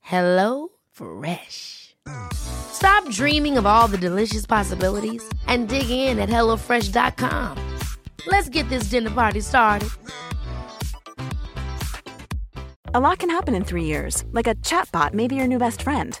Hello Fresh. Stop dreaming of all the delicious possibilities and dig in at HelloFresh.com. Let's get this dinner party started. A lot can happen in three years, like a chatbot may be your new best friend.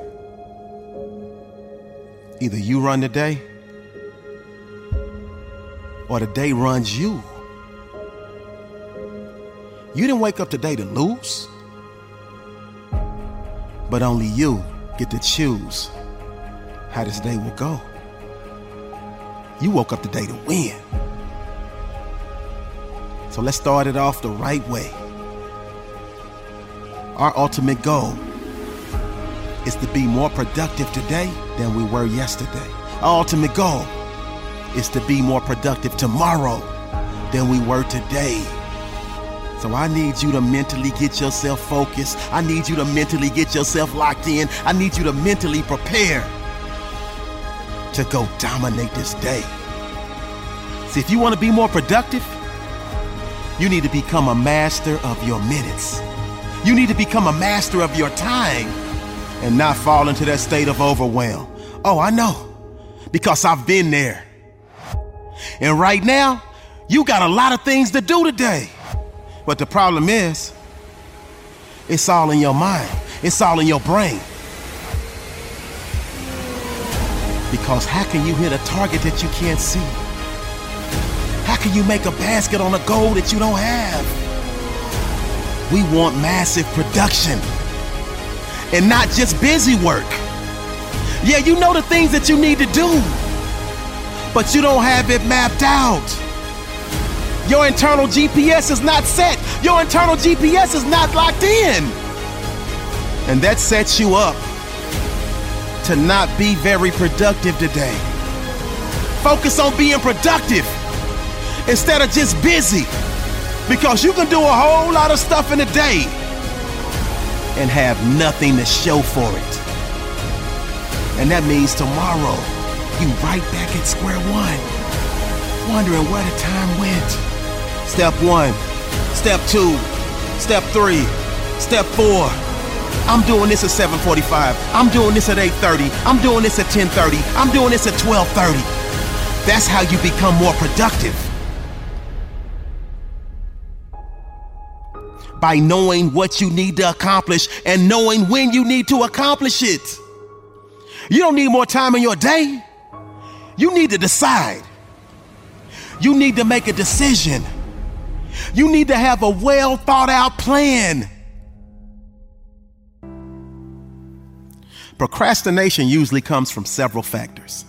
either you run the day or the day runs you. You didn't wake up today to lose, but only you get to choose how this day will go. You woke up today to win. So let's start it off the right way. Our ultimate goal is to be more productive today than we were yesterday. Our ultimate goal is to be more productive tomorrow than we were today. So I need you to mentally get yourself focused. I need you to mentally get yourself locked in. I need you to mentally prepare to go dominate this day. See, if you want to be more productive, you need to become a master of your minutes. You need to become a master of your time and not fall into that state of overwhelm. Oh, I know, because I've been there. And right now, you got a lot of things to do today. But the problem is, it's all in your mind, it's all in your brain. Because how can you hit a target that you can't see? How can you make a basket on a goal that you don't have? We want massive production and not just busy work. Yeah, you know the things that you need to do, but you don't have it mapped out. Your internal GPS is not set. Your internal GPS is not locked in. And that sets you up to not be very productive today. Focus on being productive instead of just busy because you can do a whole lot of stuff in a day and have nothing to show for it. And that means tomorrow, you right back at square one, wondering where the time went. Step one, step two, step three, step four. I'm doing this at 7:45. I'm doing this at 8:30. I'm doing this at 10:30. I'm doing this at 12:30. That's how you become more productive. By knowing what you need to accomplish and knowing when you need to accomplish it. You don't need more time in your day. You need to decide. You need to make a decision. You need to have a well thought out plan. Procrastination usually comes from several factors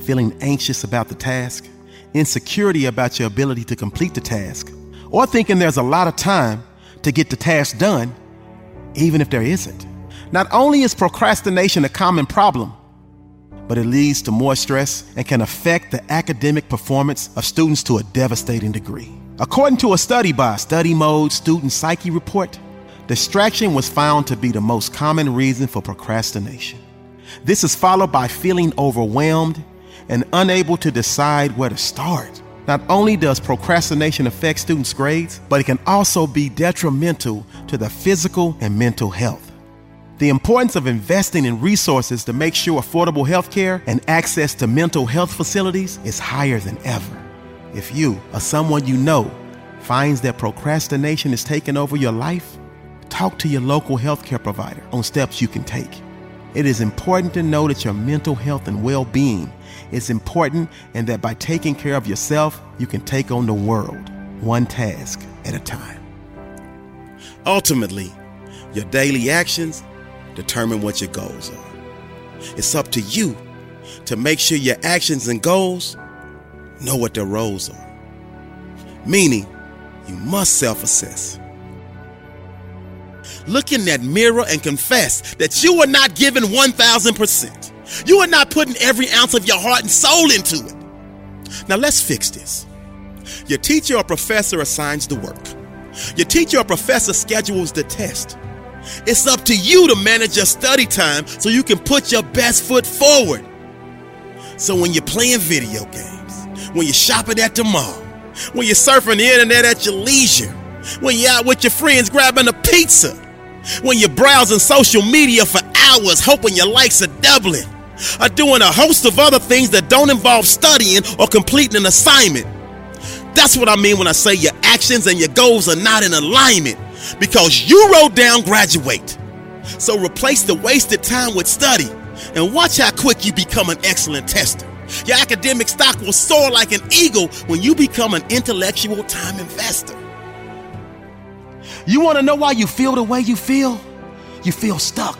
feeling anxious about the task, insecurity about your ability to complete the task, or thinking there's a lot of time to get the task done, even if there isn't. Not only is procrastination a common problem, but it leads to more stress and can affect the academic performance of students to a devastating degree. According to a study by Study Mode Student Psyche Report, distraction was found to be the most common reason for procrastination. This is followed by feeling overwhelmed and unable to decide where to start. Not only does procrastination affect students' grades, but it can also be detrimental to their physical and mental health. The importance of investing in resources to make sure affordable health care and access to mental health facilities is higher than ever. If you or someone you know finds that procrastination is taking over your life, talk to your local healthcare provider on steps you can take. It is important to know that your mental health and well being is important and that by taking care of yourself, you can take on the world one task at a time. Ultimately, your daily actions determine what your goals are. It's up to you to make sure your actions and goals know what their roles are. Meaning, you must self assess. Look in that mirror and confess that you are not giving 1000%. You are not putting every ounce of your heart and soul into it. Now, let's fix this. Your teacher or professor assigns the work, your teacher or professor schedules the test. It's up to you to manage your study time so you can put your best foot forward. So when you're playing video games, when you're shopping at the mall, when you're surfing the internet at your leisure, when you're out with your friends grabbing a pizza, when you're browsing social media for hours hoping your likes are doubling, or doing a host of other things that don't involve studying or completing an assignment. That's what I mean when I say your actions and your goals are not in alignment because you wrote down graduate. So replace the wasted time with study and watch how quick you become an excellent tester. Your academic stock will soar like an eagle when you become an intellectual time investor. You want to know why you feel the way you feel? You feel stuck.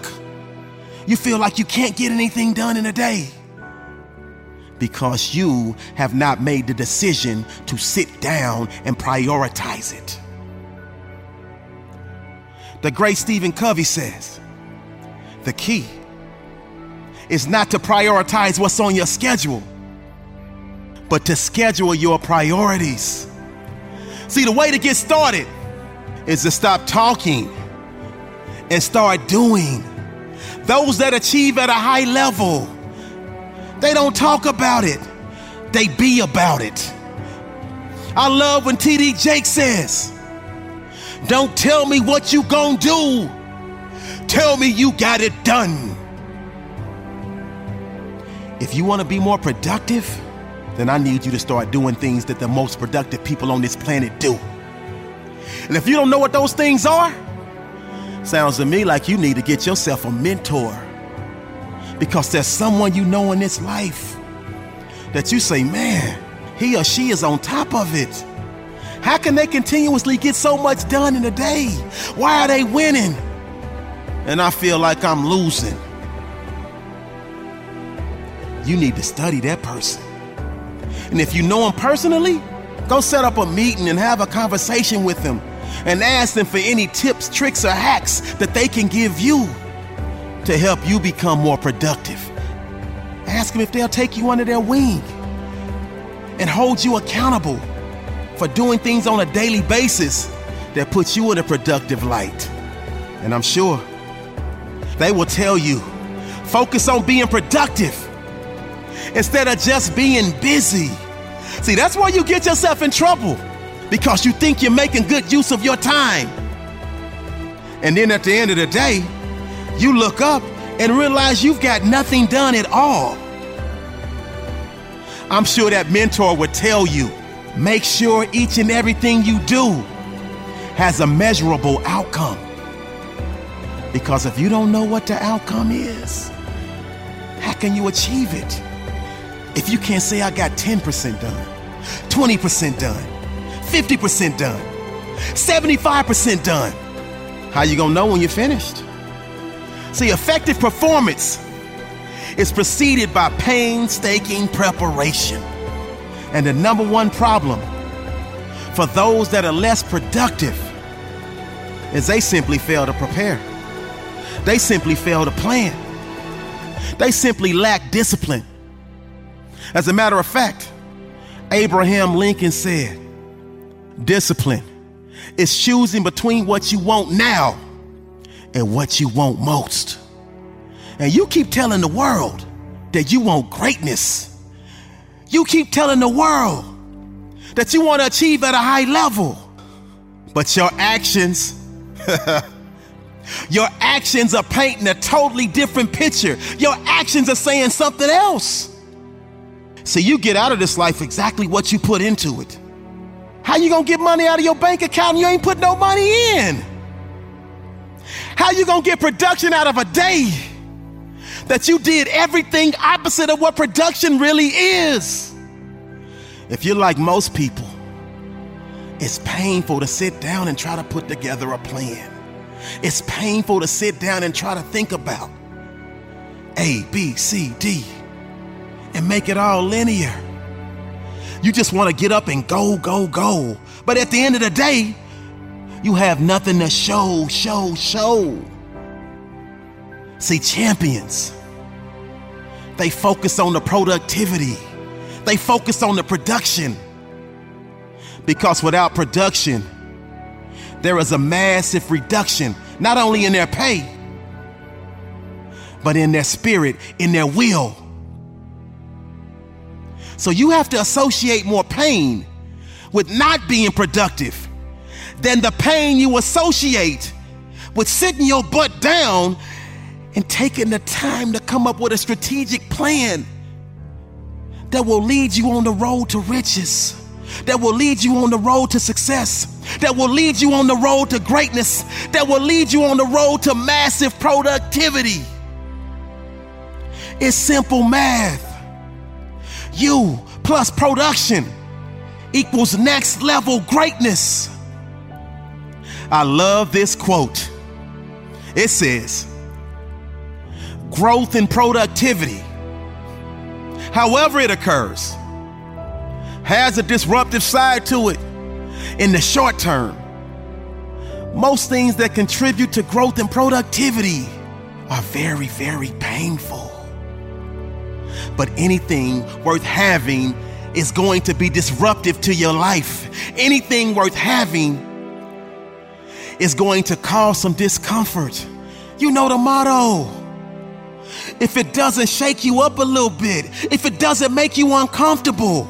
You feel like you can't get anything done in a day because you have not made the decision to sit down and prioritize it. The great Stephen Covey says the key is not to prioritize what's on your schedule, but to schedule your priorities. See, the way to get started is to stop talking and start doing. Those that achieve at a high level, they don't talk about it, they be about it. I love when TD Jake says, Don't tell me what you gonna do, tell me you got it done. If you wanna be more productive, then I need you to start doing things that the most productive people on this planet do. And if you don't know what those things are, sounds to me like you need to get yourself a mentor. Because there's someone you know in this life that you say, man, he or she is on top of it. How can they continuously get so much done in a day? Why are they winning? And I feel like I'm losing. You need to study that person. And if you know him personally, go set up a meeting and have a conversation with them and ask them for any tips, tricks, or hacks that they can give you to help you become more productive. Ask them if they'll take you under their wing and hold you accountable for doing things on a daily basis that puts you in a productive light. And I'm sure they will tell you focus on being productive instead of just being busy. See, that's why you get yourself in trouble because you think you're making good use of your time. And then at the end of the day, you look up and realize you've got nothing done at all. I'm sure that mentor would tell you make sure each and everything you do has a measurable outcome. Because if you don't know what the outcome is, how can you achieve it? If you can't say, I got 10% done, 20% done, 50% done, 75% done, how you gonna know when you're finished? See, effective performance is preceded by painstaking preparation. And the number one problem for those that are less productive is they simply fail to prepare. They simply fail to plan. They simply lack discipline. As a matter of fact, Abraham Lincoln said, Discipline is choosing between what you want now and what you want most. And you keep telling the world that you want greatness. You keep telling the world that you want to achieve at a high level. But your actions, your actions are painting a totally different picture. Your actions are saying something else. So you get out of this life exactly what you put into it. How you gonna get money out of your bank account and you ain't put no money in? How you gonna get production out of a day that you did everything opposite of what production really is? If you're like most people, it's painful to sit down and try to put together a plan. It's painful to sit down and try to think about A, B, C, D and make it all linear. You just want to get up and go, go, go. But at the end of the day, you have nothing to show, show, show. See, champions, they focus on the productivity, they focus on the production. Because without production, there is a massive reduction, not only in their pay, but in their spirit, in their will. So you have to associate more pain with not being productive than the pain you associate with sitting your butt down and taking the time to come up with a strategic plan that will lead you on the road to riches, that will lead you on the road to success, that will lead you on the road to greatness, that will lead you on the road to massive productivity. It's simple math. You plus production equals next level greatness. I love this quote. It says, growth and productivity, however it occurs, has a disruptive side to it in the short term. Most things that contribute to growth and productivity are very, very painful. But anything worth having is going to be disruptive to your life. Anything worth having is going to cause some discomfort. You know the motto. If it doesn't shake you up a little bit, if it doesn't make you uncomfortable,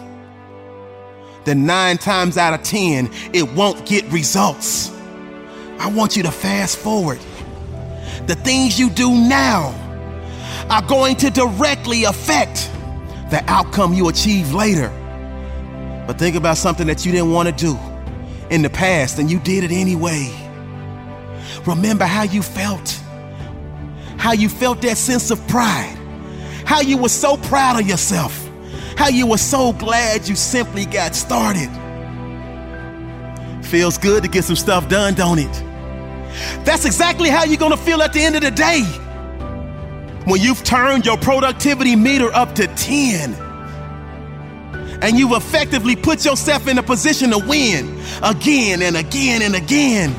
then nine times out of ten, it won't get results. I want you to fast forward. The things you do now are going to directly affect the outcome you achieve later. But think about something that you didn't want to do in the past and you did it anyway. Remember how you felt. How you felt that sense of pride. How you were so proud of yourself. How you were so glad you simply got started. Feels good to get some stuff done, don't it? That's exactly how you're gonna feel at the end of the day when you've turned your productivity meter up to 10 and you've effectively put yourself in a position to win again and again and again.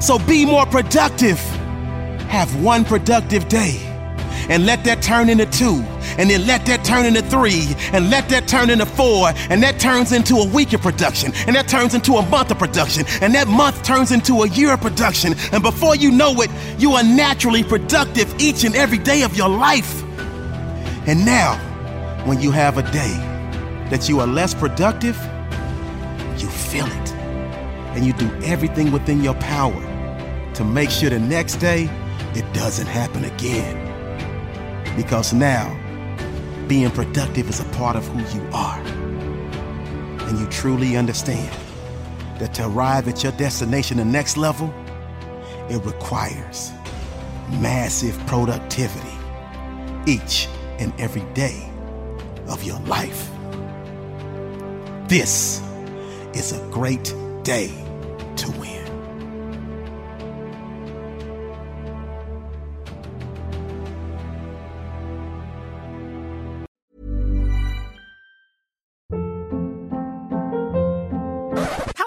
So be more productive. Have one productive day and let that turn into two and then let that turn into three, and let that turn into four, and that turns into a week of production, and that turns into a month of production, and that month turns into a year of production. And before you know it, you are naturally productive each and every day of your life. And now, when you have a day that you are less productive, you feel it. And you do everything within your power to make sure the next day it doesn't happen again. Because now, being productive is a part of who you are. And you truly understand that to arrive at your destination the next level, it requires massive productivity each and every day of your life. This is a great day